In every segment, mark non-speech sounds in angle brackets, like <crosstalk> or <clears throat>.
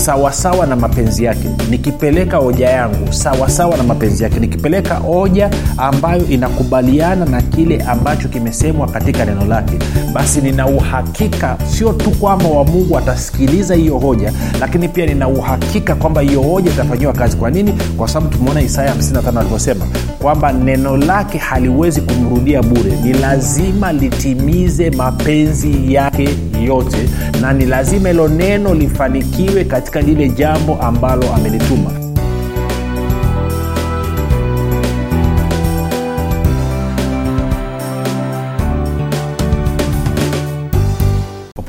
sawasawa na mapenzi yake. Nikipeleka hoja yangu sawasawa na mapenzi yake. Nikipeleka hoja ambayo inakubaliana na kile ambacho kimesemwa katika neno lake basi nina uhakika sio tu kwamba wa mungu atasikiliza hiyo hoja lakini pia nina uhakika kwamba hiyo hoja itafanyiwa kazi. Kwa nini? Kwa sababu tumeona isaya 55 alivyosema kwamba neno lake haliwezi kumrudia bure. Ni lazima litimize mapenzi yake yote na ni lazima hilo neno lifanikiwe katika lile jambo ambalo amelituma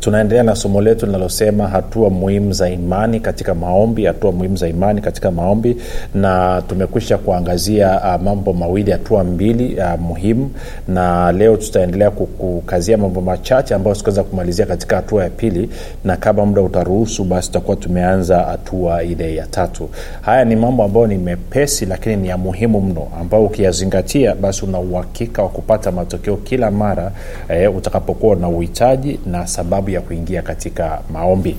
tunaendelea na somo letu linalosema hatua muhimu za imani katika maombi hatua muhimu za imani katika maombi. Na tumekwisha kuangazia uh, mambo mawili hatua mbili uh, muhimu. Na leo tutaendelea kukazia mambo machache ambayo sikuweza kumalizia katika hatua ya pili. Na kama muda utaruhusu basi tutakuwa tumeanza hatua ile ya tatu. Haya ni mambo ambayo ni mepesi lakini ni ya muhimu mno ambayo ukiyazingatia basi una uhakika wa kupata matokeo kila mara eh, utakapokuwa na uhitaji na sababu ya kuingia katika maombi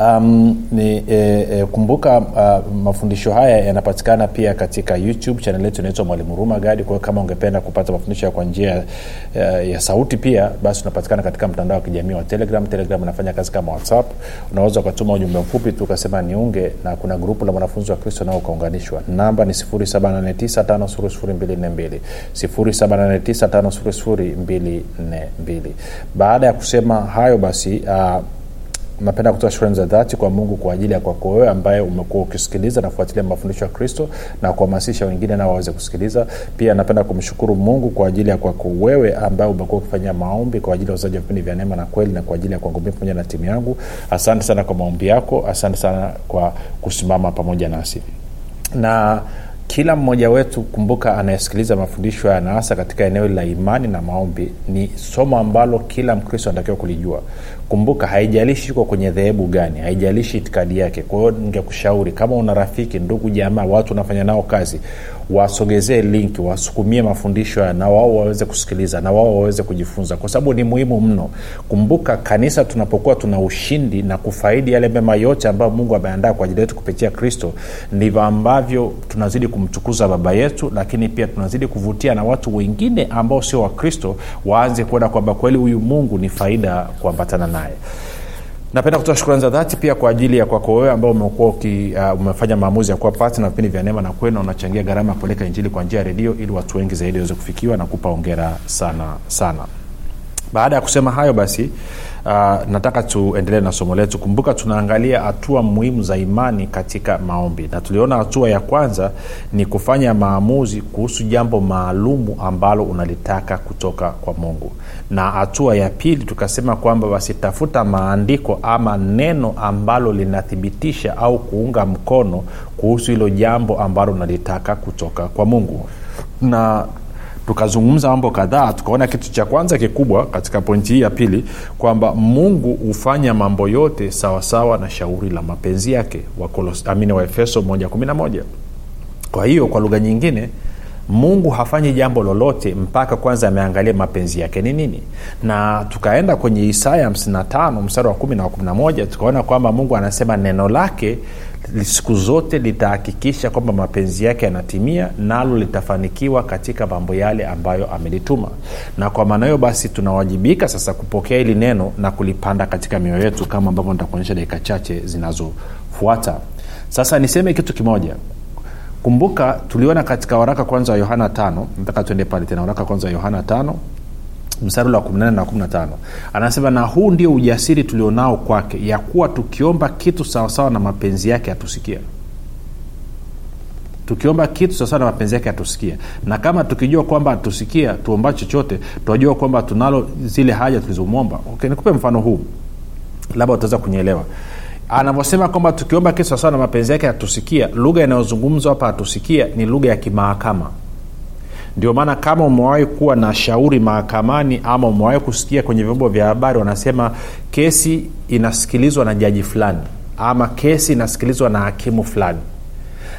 um, ni, e, e, kumbuka uh, mafundisho haya yanapatikana pia katika youtube. Chanel yetu inaitwa mwalimu ruma gadi. Kwao kama ungependa kupata mafundisho kwa njia ya, ya sauti pia basi unapatikana katika mtandao wa kijamii wa telegram. Telegram inafanya kazi kama whatsapp. Unaweza ukatuma ujumbe mfupi tu ukasema niunge na kuna grupu la mwanafunzi wa kristo nao ukaunganishwa. Namba ni 7895242 7895242 baada ya kusema hayo basi uh, napenda kutoa shukrani za dhati kwa mungu kwa ajili ya kwako wewe ambaye umekuwa ukisikiliza na kufuatilia mafundisho ya kristo na kuhamasisha wengine nao waweze kusikiliza. Pia napenda kumshukuru mungu kwa ajili ya kwako wewe ambaye umekuwa ukifanyia maombi kwa ajili ya uzaji wa vipindi vya neema na kweli na kwa ajili ya kwangu pamoja na timu yangu. Asante sana kwa maombi yako asante sana kwa kusimama pamoja nasi. Na kila mmoja wetu kumbuka anayesikiliza mafundisho haya naasa katika eneo la imani na maombi ni somo ambalo kila mkristo anatakiwa kulijua kumbuka haijalishi uko kwenye dhehebu gani haijalishi itikadi yake. Kwa hiyo ningekushauri kama una rafiki ndugu jamaa watu unafanya nao kazi wasogezee linki wasukumie mafundisho haya na wao waweze kusikiliza na wao waweze kujifunza kwa sababu ni muhimu mno. Kumbuka kanisa tunapokuwa tuna ushindi na kufaidi yale mema yote ambayo mungu ameandaa kwa ajili yetu kupitia kristo ndivyo ambavyo tunazidi kumtukuza baba yetu lakini pia tunazidi kuvutia na watu wengine ambao sio wakristo waanze kuona kwamba kweli huyu mungu ni faida kuambatana naye napenda kutoa shukrani za dhati pia kwa ajili ya kwako wewe ambao umekuwa uh, umefanya maamuzi ya kuwa pati na vipindi vya neema na kwenu unachangia gharama ya kupeleka injili kwa njia ya redio ili watu wengi zaidi waweze kufikiwa na kupa ongera sana sana. Baada ya kusema hayo basi uh, nataka tuendelee na somo letu. Kumbuka tunaangalia hatua muhimu za imani katika maombi. Na tuliona hatua ya kwanza ni kufanya maamuzi kuhusu jambo maalumu ambalo unalitaka kutoka kwa mungu. Na hatua ya pili tukasema kwamba basi tafuta maandiko ama neno ambalo linathibitisha au kuunga mkono kuhusu hilo jambo ambalo unalitaka kutoka kwa mungu. Na tukazungumza mambo kadhaa tukaona kitu cha kwanza kikubwa katika pointi hii ya pili kwamba mungu hufanya mambo yote sawasawa na shauri la mapenzi yake amini wa 11 kwa hiyo kwa lugha nyingine mungu hafanyi jambo lolote mpaka kwanza ameangalia mapenzi yake ni nini. Na tukaenda kwenye isaya 55 mstari wa 1 na 11 tukaona kwamba mungu anasema neno lake siku zote litahakikisha kwamba mapenzi yake yanatimia nalo litafanikiwa katika mambo yale ambayo amelituma na kwa maana hiyo basi tunawajibika sasa kupokea hili neno na kulipanda katika mioyo yetu kama ambavyo nitakuonyesha dakika chache zinazofuata. Sasa niseme kitu kimoja. Kumbuka tuliona katika waraka kwanza wa yohana tano. Nataka tuende pale tena waraka kwanza wa yohana tano mstari wa 18 na 15 anasema na huu ndio ujasiri tulionao kwake ya kuwa tukiomba kitu sawasawa na mapenzi yake atusikia tukiomba kitu sawasawa na mapenzi yake atusikia na kama tukijua kwamba atusikia tuomba chochote tunajua kwamba tunalo zile haja tulizomwomba. Okay, nikupe mfano huu. Labda utaweza kunyeelewa anavyosema kwamba tukiomba kitu sawasawa na mapenzi yake atusikia lugha inayozungumzwa hapa atusikia ni lugha ya kimahakama ndio maana kama umewahi kuwa na shauri mahakamani ama umewahi kusikia kwenye vyombo vya habari wanasema kesi inasikilizwa na jaji fulani ama kesi inasikilizwa na hakimu fulani.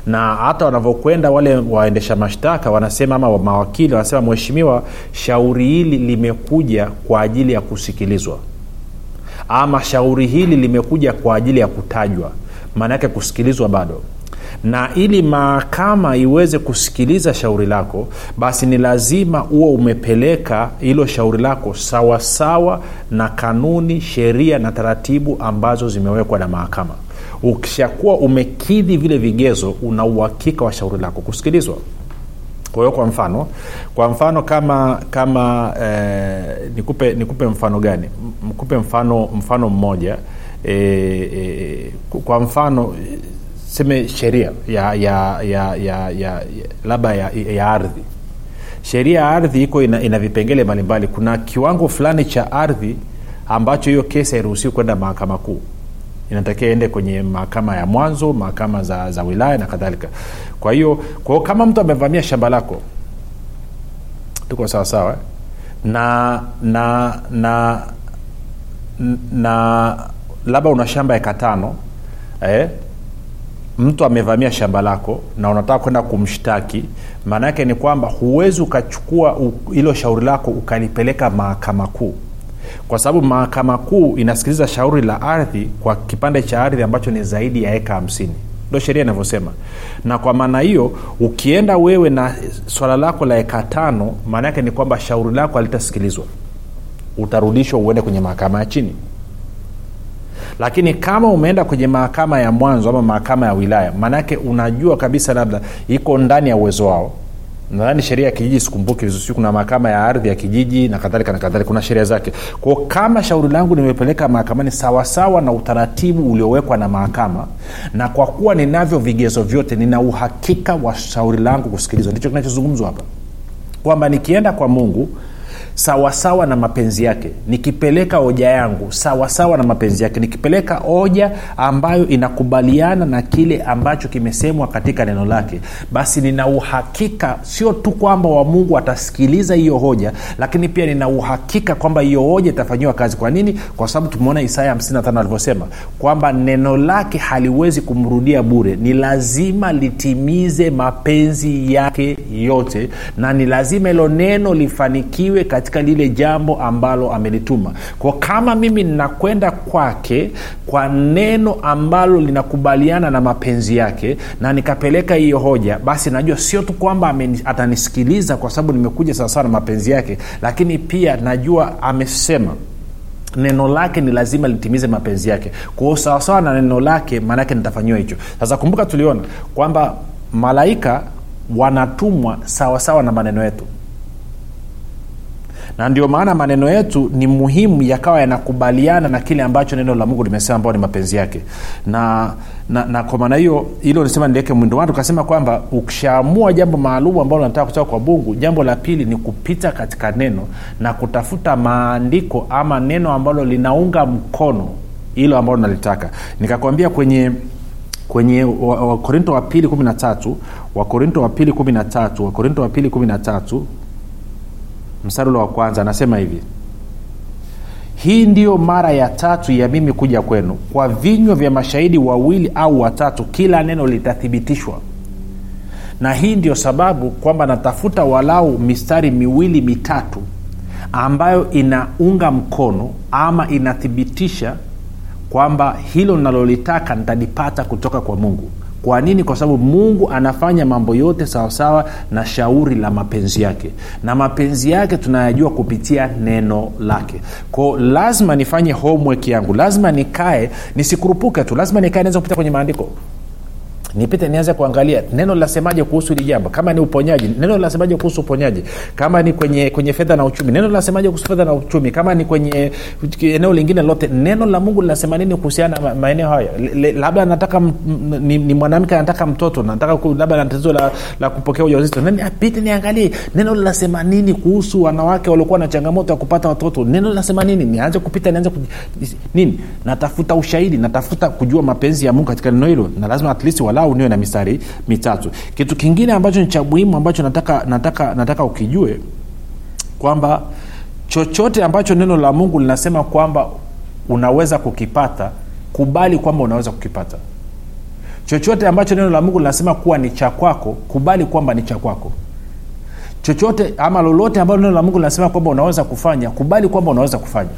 Na hata wanavyokwenda wale waendesha mashtaka wanasema ama mawakili wanasema mheshimiwa shauri hili limekuja kwa ajili ya kusikilizwa. Ama shauri hili limekuja kwa ajili ya kutajwa. Maana yake kusikilizwa bado na ili mahakama iweze kusikiliza shauri lako basi ni lazima huo umepeleka hilo shauri lako sawasawa sawa na kanuni sheria na taratibu ambazo zimewekwa na mahakama. Ukishakuwa umekidhi vile vigezo una uhakika wa shauri lako kusikilizwa. Kwa hiyo kwa mfano kwa mfano kama kama eh, nikupe nikupe mfano gani? Nikupe mfano mfano mmoja. Eh, eh, kwa mfano seme sheria ya ya ya ya, ya labda ya, ya ardhi. Sheria ya ardhi iko ina, ina vipengele mbalimbali. Kuna kiwango fulani cha ardhi ambacho hiyo kesi hairuhusiwi kwenda mahakama kuu. Inatakiwa ende kwenye mahakama ya mwanzo mahakama za, za wilaya na kadhalika. Kwa hiyo kwao kama mtu amevamia shamba lako tuko sawasawa na na na na labda una shamba eka tano eh, mtu amevamia shamba lako na unataka kwenda kumshtaki maana yake ni kwamba huwezi ukachukua hilo shauri lako ukalipeleka mahakama kuu. Kwa sababu mahakama kuu inasikiliza shauri la ardhi kwa kipande cha ardhi ambacho ni zaidi ya eka hamsini. Ndo sheria inavyosema. Na kwa maana hiyo ukienda wewe na swala lako la eka tano maana yake ni kwamba shauri lako halitasikilizwa. Utarudishwa uende kwenye mahakama ya chini lakini kama umeenda kwenye mahakama ya mwanzo ama mahakama ya wilaya maanaake unajua kabisa labda iko ndani ya uwezo wao. Nadhani sheria ya kijiji sikumbuki vizuri kuna mahakama ya ardhi ya kijiji na kadhalika na kadhalika kuna sheria zake. Kwao kama shauri langu nimepeleka mahakamani sawasawa na utaratibu uliowekwa na mahakama na kwa kuwa ninavyo vigezo vyote nina uhakika wa shauri langu kusikilizwa. Ndicho kinachozungumzwa hapa. Kwamba nikienda kwa mungu sawasawa na mapenzi yake. Nikipeleka hoja yangu sawasawa na mapenzi yake. Nikipeleka hoja ambayo inakubaliana na kile ambacho kimesemwa katika neno lake basi nina uhakika sio tu kwamba wa mungu atasikiliza hiyo hoja lakini pia nina uhakika kwamba hiyo hoja itafanyiwa kazi. Kwa nini? Kwa sababu tumeona isaya 55 alivyosema kwamba neno lake haliwezi kumrudia bure. Ni lazima litimize mapenzi yake yote na ni lazima hilo neno lifanikiwe katika lile jambo ambalo amelituma kwa kama mimi ninakwenda kwake kwa neno ambalo linakubaliana na mapenzi yake na nikapeleka hiyo hoja basi najua sio tu kwamba atanisikiliza kwa sababu nimekuja sawasawa na mapenzi yake lakini pia najua amesema neno lake ni lazima litimize mapenzi yake. Kwao sawasawa na neno lake maanaake nitafanyiwa hicho. Sasa kumbuka tuliona kwamba malaika wanatumwa sawasawa na maneno yetu na ndio maana maneno yetu ni muhimu yakawa yanakubaliana na kile ambacho neno la mungu limesema ambao ni mapenzi yake. Na na, na kwa maana hiyo hilo nisema niliweke mwindo watu tukasema kwamba ukishaamua jambo maalum ambalo nataka kutoka kwa mungu jambo la pili ni kupita katika neno na kutafuta maandiko ama neno ambalo linaunga mkono hilo ambalo nalitaka nikakwambia kwenye kwenye wakorinto wa pili kumi na tatu wakorinto wa pili kumi na tatu wakorinto wa pili kumi na tatu mstari ule wa kwanza anasema hivi hii ndiyo mara ya tatu ya mimi kuja kwenu. Kwa vinywa vya mashahidi wawili au watatu kila neno litathibitishwa. Na hii ndio sababu kwamba natafuta walau mistari miwili mitatu ambayo inaunga mkono ama inathibitisha kwamba hilo nalolitaka nitalipata kutoka kwa mungu kwa nini? Kwa sababu mungu anafanya mambo yote sawasawa na shauri la mapenzi yake. Na mapenzi yake tunayajua kupitia neno lake. Ko lazima nifanye homework yangu. Lazima nikae nisikurupuke tu. Lazima nikae naweza kupita kwenye maandiko nipite nianze kuangalia neno linasemaje kuhusu hili jambo? Kama ni uponyaji neno linasemaje kuhusu uponyaji? Kama ni kwenye kwenye fedha na uchumi neno linasemaje kuhusu fedha na uchumi? Kama ni kwenye eneo lingine lote neno la mungu linasema nini kuhusiana na maeneo haya labda nataka m, ni, ni mwanamke anataka mtoto nataka labda na tatizo la, la kupokea ujauzito. Apite niangalie neno linasema nini kuhusu wanawake waliokuwa na changamoto ya kupata watoto? Neno linasema nini? Nianze kupita nianze ku, nini? Natafuta ushahidi natafuta kujua mapenzi ya mungu katika neno hilo na lazima at least wala angalau niwe na mistari mitatu. Kitu kingine ambacho ni cha muhimu ambacho nataka nataka nataka ukijue kwamba chochote ambacho neno la mungu linasema kwamba unaweza kukipata kubali kwamba unaweza kukipata. Chochote ambacho neno la mungu linasema kuwa ni cha kwako kubali kwamba ni cha kwako. Chochote ama lolote ambalo neno la mungu linasema kwamba unaweza kufanya kubali kwamba unaweza kufanya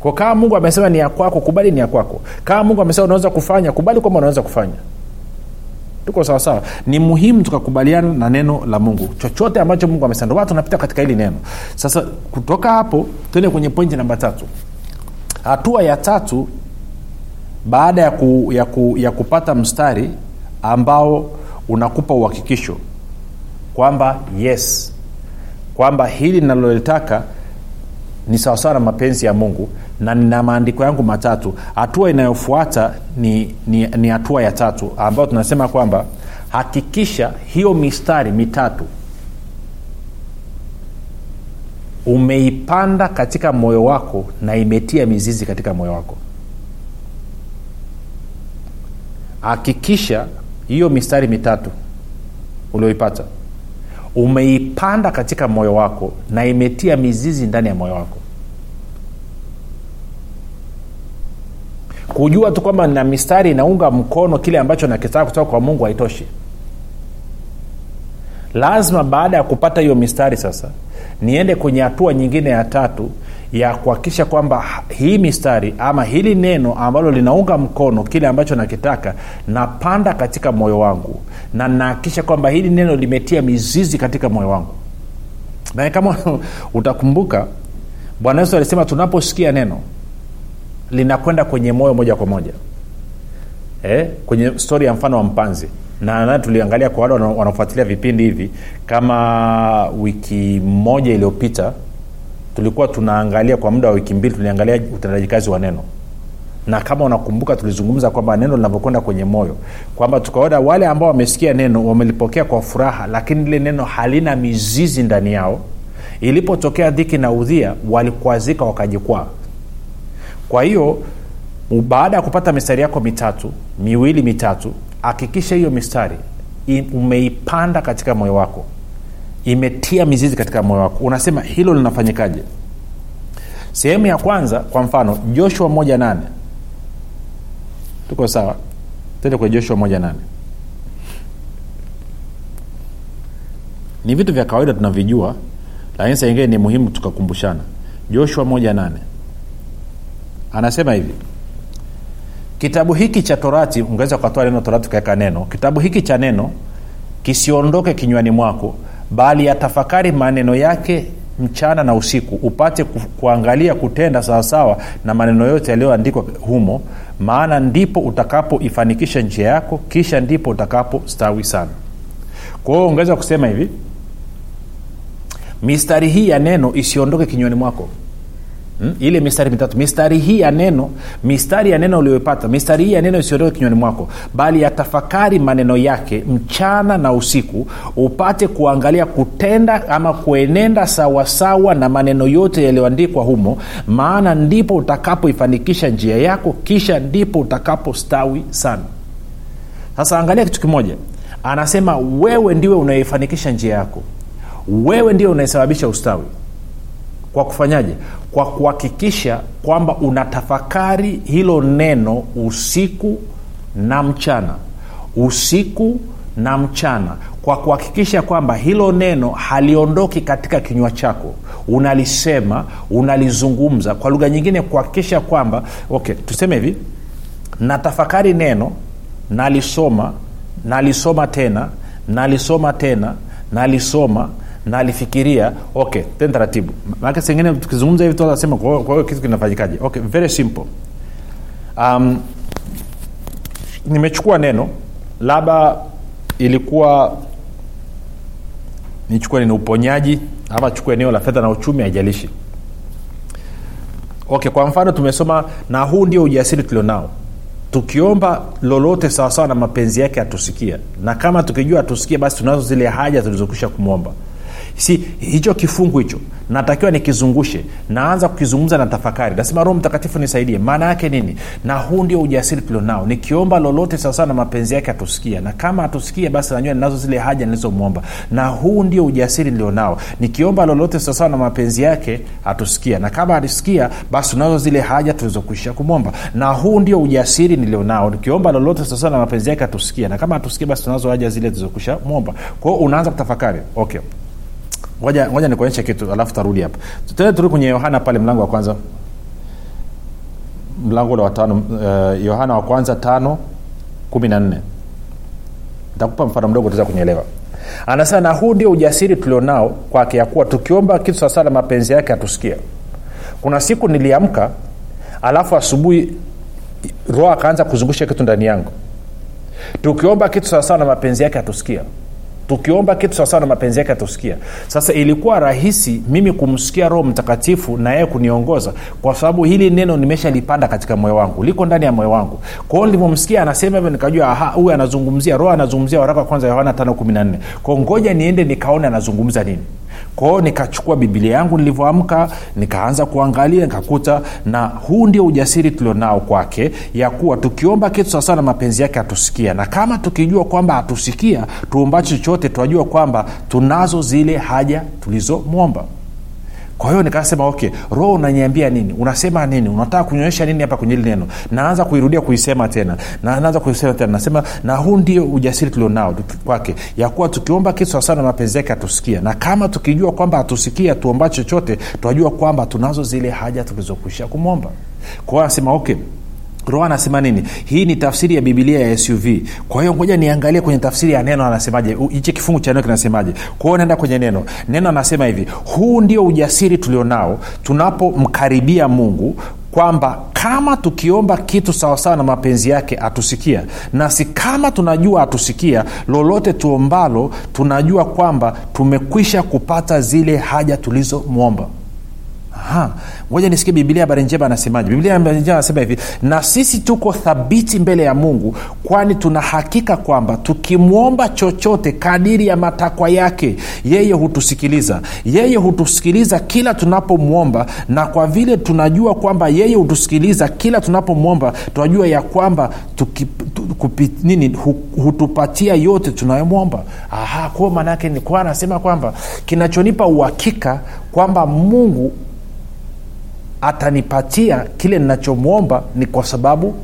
kwa kama mungu amesema ni ya kwako kubali ni ya kwako. Kama mungu amesema unaweza kufanya kubali kwamba unaweza kufanya. Tuko sawasawa ni muhimu tukakubaliana na neno la mungu. Chochote ambacho mungu amesema ndomana tunapita katika hili neno. Sasa kutoka hapo tuende kwenye pointi namba tatu. Hatua ya tatu baada ya, ku, ya, ku, ya kupata mstari ambao unakupa uhakikisho kwamba yes kwamba hili linalolitaka ni sawasawa na mapenzi ya mungu na nina maandiko yangu matatu. Hatua inayofuata ni, ni, ni hatua ya tatu ambayo tunasema kwamba hakikisha hiyo mistari mitatu umeipanda katika moyo wako na imetia mizizi katika moyo wako. Hakikisha hiyo mistari mitatu ulioipata umeipanda katika moyo wako na imetia mizizi ndani ya moyo wako. Kujua tu kwamba na mistari inaunga mkono kile ambacho nakitaka kutoka kwa mungu haitoshi. Lazima baada ya kupata hiyo mistari sasa niende kwenye hatua nyingine ya tatu ya kuhakikisha kwamba hii mistari ama hili neno ambalo linaunga mkono kile ambacho nakitaka napanda katika moyo wangu na nahakikisha kwamba hili neno limetia mizizi katika moyo wangu. Na kama <laughs> utakumbuka bwana yesu alisema tunaposikia neno linakwenda kwenye moyo moja kwa moja. Eh, kwenye stori ya mfano wa mpanzi. Na na tuliangalia kwa wale wanaofuatilia vipindi hivi kama wiki moja iliyopita tulikuwa tunaangalia kwa muda wa wiki mbili tuliangalia utendaji kazi wa neno. Na kama unakumbuka tulizungumza kwamba neno linavyokwenda kwenye moyo kwamba tukaona wale ambao wamesikia neno wamelipokea kwa furaha lakini lile neno halina mizizi ndani yao. Ilipotokea dhiki na udhia walikwazika wakajikwaa. Kwa hiyo baada ya kupata mistari yako mitatu miwili mitatu hakikisha hiyo mistari umeipanda katika moyo wako imetia mizizi katika moyo wako. Unasema hilo linafanyikaje? Sehemu ya kwanza kwa mfano joshua moja nane. Tuko sawa? Tende kwenye joshua moja nane. Ni vitu vya kawaida tunavijua lakini saingine ni muhimu tukakumbushana. Joshua moja nane. Anasema hivi kitabu hiki cha torati ungeweza ukatoa neno torati ukaweka neno kitabu hiki cha neno kisiondoke kinywani mwako bali yatafakari maneno yake mchana na usiku upate kuangalia kutenda sawasawa na maneno yote yaliyoandikwa humo maana ndipo utakapoifanikisha njia yako kisha ndipo utakapostawi sana. Kwa hiyo ungeweza kusema hivi mistari hii ya neno isiondoke kinywani mwako Hmm? ile mistari mitatu. Mistari hii ya neno mistari ya neno ulioipata mistari hii ya neno isiondoke kinywani mwako bali yatafakari maneno yake mchana na usiku upate kuangalia kutenda ama kuenenda sawasawa na maneno yote yaliyoandikwa humo maana ndipo utakapoifanikisha njia yako kisha ndipo utakapostawi sana. Sasa angalia kitu kimoja. Anasema wewe ndiwe unayeifanikisha njia yako. Wewe ndio unayesababisha ustawi. Kwa kufanyaje kwa kuhakikisha kwamba unatafakari hilo neno usiku na mchana. Usiku na mchana. Kwa kuhakikisha kwamba hilo neno haliondoki katika kinywa chako. Unalisema unalizungumza. Kwa lugha nyingine kuhakikisha kwamba okay tuseme hivi natafakari neno nalisoma nalisoma tena nalisoma tena nalisoma nalifikiria okay ten taratibu. Maake sengine tukizungumza hivi tunasema kwa kwa hiyo kitu kinafanyikaje? Okay very simple. Um, nimechukua neno labda ilikuwa nichukue ni uponyaji ama chukue eneo la fedha na uchumi haijalishi. Okay kwa mfano tumesoma na huu ndio ujasiri tulionao. Tukiomba lolote sawasawa na mapenzi yake atusikia na kama tukijua atusikia basi tunazo zile haja tulizokwisha kumwomba si hicho kifungu hicho natakiwa nikizungushe naanza kukizungumza na tafakari. Nasema roho mtakatifu nisaidie. Maana yake nini? Na huu ndio ujasiri tulionao nikiomba lolote sawasawa na mapenzi yake atusikia na kama atusikia basi najua ninazo zile haja nilizomwomba. Na huu ndio ujasiri nilionao nikiomba lolote sawasawa na mapenzi yake atusikia na kama atusikia basi unazo zile haja tulizokuisha kumwomba. Na huu ndio ujasiri nilionao nikiomba lolote sawasawa na mapenzi yake atusikia na kama atusikia basi tunazo haja zile tulizokuisha mwomba kwao unaanza kutafakari. Okay ngoja nikuonyeshe kitu alafu tarudi hapa. Tena turudi kwenye yohana pale mlango wa kwanza. Mlango ule wa tano uh, wa kwanza tano kumi na nne. Ntakupa mfano mdogo tuweza kunyelewa anasema na huu ndio ujasiri tulionao kwake ya kuwa tukiomba kitu sawasawa mapenzi yake atusikia kuna siku niliamka alafu asubuhi roho akaanza kuzungusha kitu ndani yangu. Tukiomba kitu sawasawa na mapenzi yake atusikia tukiomba kitu sawasawa na mapenzi yake atusikia sasa ilikuwa rahisi mimi kumsikia roho mtakatifu na yeye kuniongoza kwa sababu hili neno nimeshalipanda katika moyo wangu liko ndani ya moyo wangu. Kwao nilivyomsikia anasema hivyo nikajua huyu anazungumzia roho anazungumzia waraka wa kwanza yohana 514 kwao ngoja niende nikaone anazungumza nini kwao nikachukua bibilia yangu nilivyoamka nikaanza kuangalia nikakuta na huu ndio ujasiri tulionao kwake ya kuwa tukiomba kitu sawasawa na mapenzi yake atusikia na kama tukijua kwamba atusikia tuombacho chochote twajua kwamba tunazo zile haja tulizomwomba kwa hiyo nikasema okay roho unaniambia nini? Unasema nini? Unataka kunyonyesha nini hapa kwenye hili neno? Naanza kuirudia kuisema tena. Na naanza kuisema tena. Nasema na huu ndio ujasiri tulionao kwake ya kuwa tukiomba kitu sawasawa na mapenzi yake atusikia na kama tukijua kwamba atusikia tuomba chochote twajua kwamba tunazo zile haja tulizokuisha kumwomba. Kwa hiyo anasema okay roho anasema nini? Hii ni tafsiri ya bibilia ya suv kwa hiyo ngoja niangalie kwenye tafsiri ya neno anasemaje. Hichi kifungu cha neno kinasemaje? Kwa hiyo naenda kwenye neno. Neno anasema hivi huu ndio ujasiri tulionao tunapomkaribia mungu kwamba kama tukiomba kitu sawasawa na mapenzi yake atusikia. Nasi kama tunajua atusikia lolote tuombalo tunajua kwamba tumekwisha kupata zile haja tulizomwomba ngoja nisikie biblia habari njema anasemaje. Biblia habari njema anasema hivi na sisi tuko thabiti mbele ya mungu kwani tuna hakika kwamba tukimwomba chochote kadiri ya matakwa yake yeye hutusikiliza. Yeye hutusikiliza kila tunapomwomba na kwa vile tunajua kwamba yeye hutusikiliza kila tunapomwomba tunajua ya kwamba tuki, tu, kupi, nini hutupatia yote tunayomwomba. Kwao maanaake kwa anasema kwamba kinachonipa uhakika kwamba mungu atanipatia kile ninachomwomba ni kwa sababu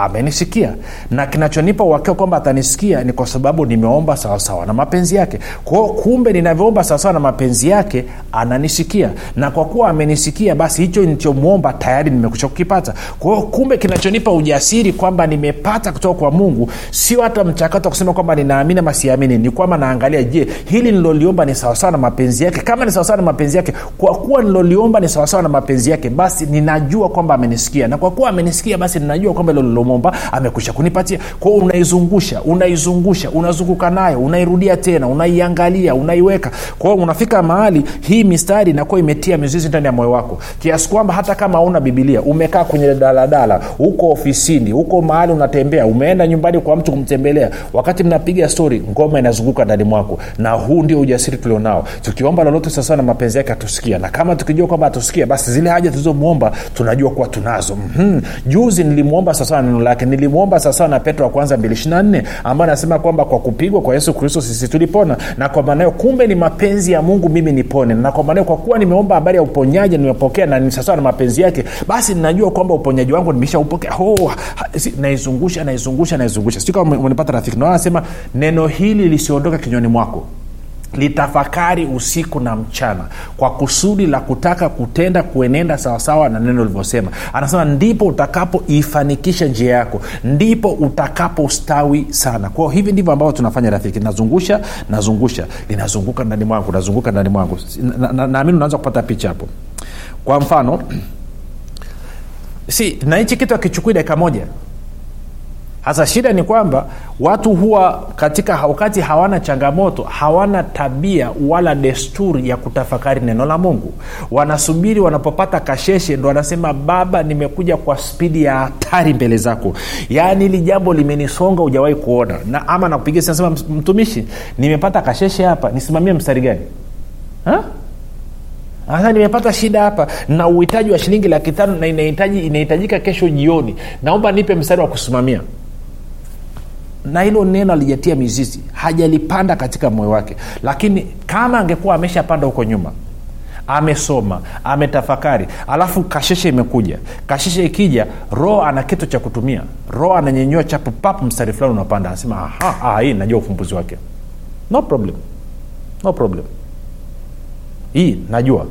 amenisikia. Na kinachonipa uhakika kwamba atanisikia ni kwa sababu nimeomba sawasawa na mapenzi yake. Kwao kumbe ninavyoomba sawasawa na mapenzi yake ananisikia. Na kwa kuwa amenisikia basi hicho nichomwomba tayari nimekusha kukipata. Kwao kumbe kinachonipa ujasiri kwamba nimepata kutoka kwa mungu sio hata mchakato wa kusema kwamba ninaamini ama siamini. Ni kwamba naangalia je hili niloliomba ni sawasawa na mapenzi yake? Kama ni sawasawa na mapenzi yake kwa kuwa niloliomba ni sawasawa na mapenzi yake basi ninajua kwamba amenisikia. Na kwa kuwa amenisikia basi ninajua kwamba ilo umomba amekwisha kunipatia. Kwao unaizungusha unaizungusha unazunguka nayo unairudia tena unaiangalia unaiweka. Kwao unafika mahali hii mistari inakuwa imetia mizizi ndani ya moyo wako. Kiasi kwamba hata kama hauna bibilia umekaa kwenye daladala huko ofisini huko mahali unatembea umeenda nyumbani kwa mtu kumtembelea wakati mnapiga stori ngoma inazunguka ndani mwako. Na huu ndio ujasiri tulionao. Tukiomba lolote sasa na mapenzi yake atusikia na kama tukijua kwamba atusikia basi zile haja tulizomwomba tunajua kuwa tunazo. Mm-hmm. juzi nilimwomba sasa neno neno lake nilimwomba sawasawa na petro wa kwanza 24 ambayo anasema kwamba kwa kupigwa kwa yesu kristo sisi tulipona na kwa maanayo kumbe ni mapenzi ya mungu mimi nipone. Na kwa maanayo kwa kuwa nimeomba habari ya uponyaji nimepokea na ni sawasawa na mapenzi yake basi ninajua kwamba uponyaji wangu nimeshaupokea. Oh, naizungusha naizungusha naizungusha. Siu kama umenipata rafiki. Na anasema neno hili lisiondoka kinywani mwako litafakari usiku na mchana kwa kusudi la kutaka kutenda kuenenda sawasawa na neno livyosema anasema ndipo utakapoifanikisha njia yako ndipo utakapostawi sana. Kwao hivi ndivyo ambavyo tunafanya rafiki. Nazungusha nazungusha linazunguka ndani mwangu nazunguka ndani mwangu. Naamini na, na, na unaanza kupata picha hapo. Kwa mfano <clears throat> si na hichi kitu akichukui dakika moja hasa shida ni kwamba watu huwa katika wakati hawana changamoto hawana tabia wala desturi ya kutafakari neno la mungu. Wanasubiri wanapopata kasheshe ndo wanasema baba nimekuja kwa spidi ya hatari mbele zako. Yaani hili jambo limenisonga hujawahi kuona. Na ama nakupigia nasema mtumishi nimepata kasheshe hapa nisimamie mstari gani? Ha? sasa nimepata shida hapa. Na uhitaji wa shilingi laki tano na inahitajika kesho jioni. Naomba nipe mstari wa kusimamia na hilo neno alijatia mizizi hajalipanda katika moyo wake. Lakini kama angekuwa ameshapanda huko nyuma amesoma ametafakari alafu kasheshe imekuja kasheshe ikija roho ana kitu cha kutumia. Roho ananyenyua chapu papu mstari fulani unapanda anasema hii najua ufumbuzi wake. No problem. No problem. Hii najua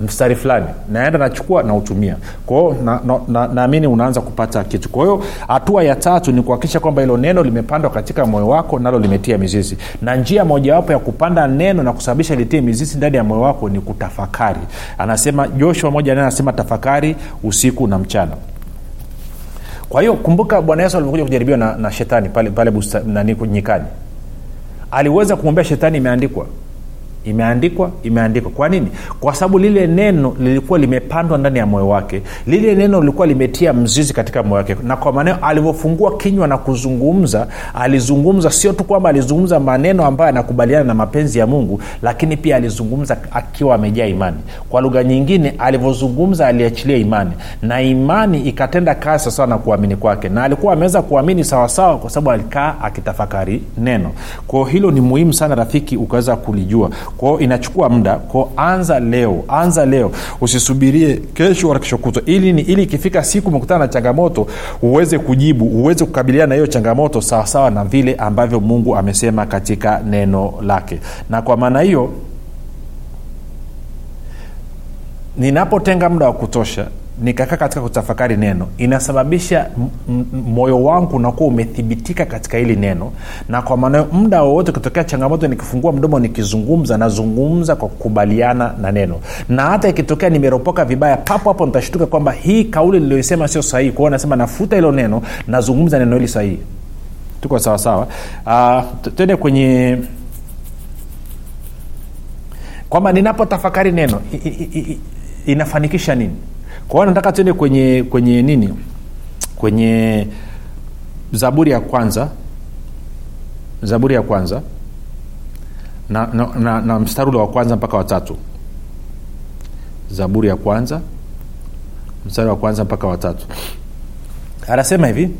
mstari fulani. Naenda nachukua nautumia. Kwao naamini na, na, na unaanza kupata kitu. Kwa hiyo hatua ya tatu ni kuhakikisha kwamba hilo neno limepandwa katika moyo wako nalo limetia mizizi. Na njia mojawapo ya kupanda neno na kusababisha litie mizizi ndani ya moyo wako ni kutafakari. Anasema joshua moja naye anasema tafakari usiku na mchana. Kwa hiyo kumbuka bwana yesu alivyokuja kujaribiwa na, na shetani pale, pale busta, nani nyikani. Aliweza kumwambia shetani imeandikwa imeandikwa imeandikwa. Kwa nini? Kwa sababu lile neno lilikuwa limepandwa ndani ya moyo wake. Lile neno lilikuwa limetia mzizi katika moyo wake. Na kwa maneno alivyofungua kinywa na kuzungumza alizungumza sio tu kwamba alizungumza maneno ambayo yanakubaliana na mapenzi ya mungu lakini pia alizungumza akiwa amejaa imani. Kwa lugha nyingine alivyozungumza aliachilia imani. Na imani ikatenda kazi sawasawa na kuamini kwake. Na alikuwa ameweza kuamini sawasawa kwa sababu alikaa akitafakari neno. Kwao hilo ni muhimu sana rafiki ukaweza kulijua kwao inachukua muda. Kwao anza leo anza leo. Usisubirie kesho wala keshokutwa ili ni ili ikifika siku umekutana na changamoto uweze kujibu uweze kukabiliana na hiyo changamoto sawasawa na vile ambavyo mungu amesema katika neno lake. Na kwa maana hiyo ninapotenga muda wa kutosha nikakaa katika kutafakari neno inasababisha moyo wangu unakuwa umethibitika katika hili neno na kwa maana muda wowote ukitokea changamoto nikifungua mdomo nikizungumza nazungumza kwa kukubaliana na neno. Na hata ikitokea nimeropoka vibaya papo hapo nitashtuka kwamba hii kauli niliyoisema sio sahihi. Kwao nasema nafuta hilo neno nazungumza neno hili sahihi. Tuko sawasawa uh, twende kwenye kwamba ninapotafakari neno inafanikisha nini kwa hiyo nataka tuende kwenye kwenye nini? Kwenye zaburi ya kwanza. Zaburi ya kwanza. Na, na, na, na mstari ule wa kwanza mpaka watatu zaburi ya kwanza. Mstari wa kwanza mpaka watatu anasema hivi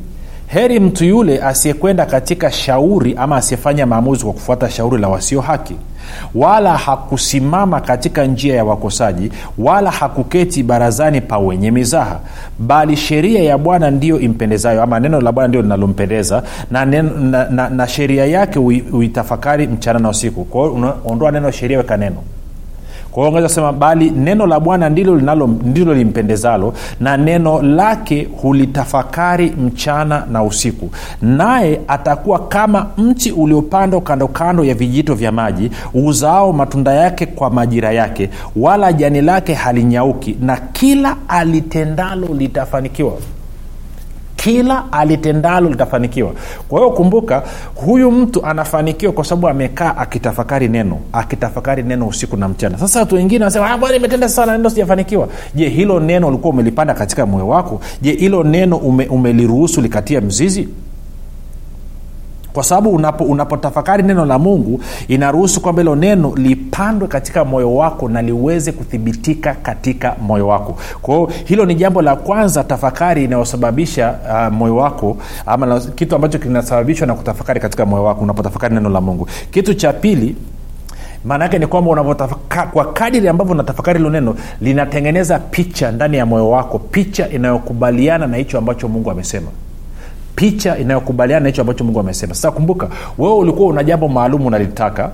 heri mtu yule asiyekwenda katika shauri ama asiyefanya maamuzi kwa kufuata shauri la wasio haki. Wala hakusimama katika njia ya wakosaji wala hakuketi barazani pa wenye mizaha. Bali sheria ya bwana ndiyo impendezayo ama neno la bwana ndio linalompendeza na, na, na, na sheria yake uitafakari mchana na usiku. Kwao ondoa neno sheria weka neno kwa hiyo bali neno la bwana ndilo linalo ndilo limpendezalo na neno lake hulitafakari mchana na usiku. Naye atakuwa kama mti uliopandwa kando kando ya vijito vya maji uzao matunda yake kwa majira yake wala jani lake halinyauki na kila alitendalo litafanikiwa kila alitendalo litafanikiwa. Kwa hiyo kumbuka huyu mtu anafanikiwa kwa sababu amekaa akitafakari neno akitafakari neno usiku na mchana. Sasa watu wengine wanasema bwana imetenda sana neno sijafanikiwa. Je hilo neno ulikuwa umelipanda katika moyo wako? Je hilo neno ume, umeliruhusu likatia mzizi kwa sababu unapo, unapotafakari neno la mungu inaruhusu kwamba hilo neno lipandwe katika moyo wako na liweze kuthibitika katika moyo wako. Kwao hilo ni jambo la kwanza tafakari inayosababisha uh, moyo wako ama kitu ambacho kinasababishwa na kutafakari katika moyo wako unapotafakari neno la mungu. Kitu cha pili maana yake ni kwamba kwa kadiri ambavyo unatafakari hilo neno linatengeneza picha ndani ya moyo wako picha inayokubaliana na hicho ambacho mungu amesema picha inayokubaliana na hicho ambacho mungu amesema. Sasa kumbuka wewe ulikuwa una jambo maalum unalitaka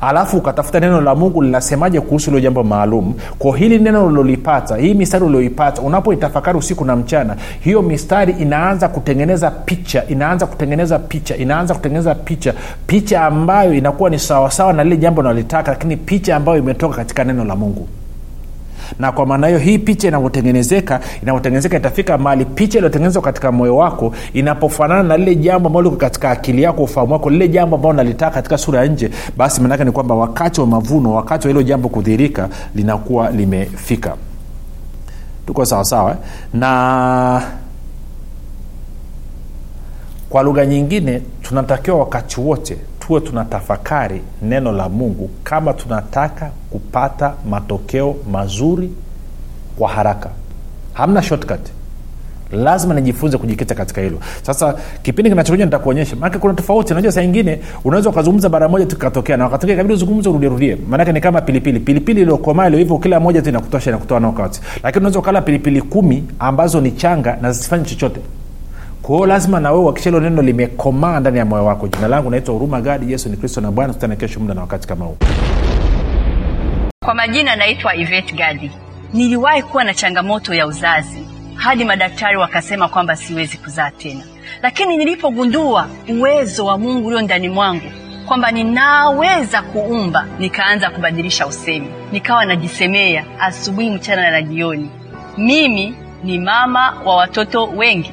alafu ukatafuta neno la mungu linasemaje kuhusu hilo jambo maalum. Kwa hili neno ulilolipata hii mistari ulioipata unapoitafakari usiku na mchana hiyo mistari inaanza kutengeneza picha inaanza kutengeneza picha inaanza kutengeneza picha. Picha ambayo inakuwa ni sawasawa na lile jambo unalitaka lakini picha ambayo imetoka katika neno la mungu na kwa maana hiyo hii picha inavyotengenezeka inavyotengenezeka itafika mahali picha iliyotengenezwa katika moyo wako inapofanana na lile jambo ambalo liko katika akili yako ufahamu wako lile jambo ambalo nalitaka katika sura ya nje basi maanake ni kwamba wakati wa mavuno wakati wa hilo jambo kudhihirika linakuwa limefika tuko sawasawa eh? na kwa lugha nyingine tunatakiwa wakati wote tuwe tunatafakari neno la mungu kama tunataka kupata matokeo mazuri kwa haraka. Hamna shortcut. Lazima nijifunze kujikita katika hilo. Sasa kipindi kinachokuja nitakuonyesha. Maanake kuna tofauti. Najua saa ingine unaweza ukazungumza bara moja tukatokea na wakatokea kabidi uzungumze urudierudie. Maanake ni kama pilipili. Pilipili iliokomaa iliohivo kila moja tu inakutosha inakutoa nokati lakini unaweza ukala pilipili kumi ambazo ni changa na zisifanye chochote kwa lazima na wewe hilo neno limekomaa ndani ya moyo wako. Jina langu naitwa huruma gadi yesu ni kristo na bwana. Tutane kesho muda na wakati kama huu. Kwa majina naitwa ivet Gadi. Niliwahi kuwa na changamoto ya uzazi hadi madaktari wakasema kwamba siwezi kuzaa tena, lakini nilipogundua uwezo wa Mungu ulio ndani mwangu kwamba ninaweza kuumba, nikaanza kubadilisha usemi, nikawa najisemea asubuhi, mchana na jioni, mimi ni mama wa watoto wengi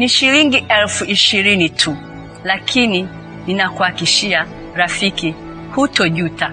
ni shilingi elfu ishirini tu, lakini ninakuhakishia rafiki, hutojuta.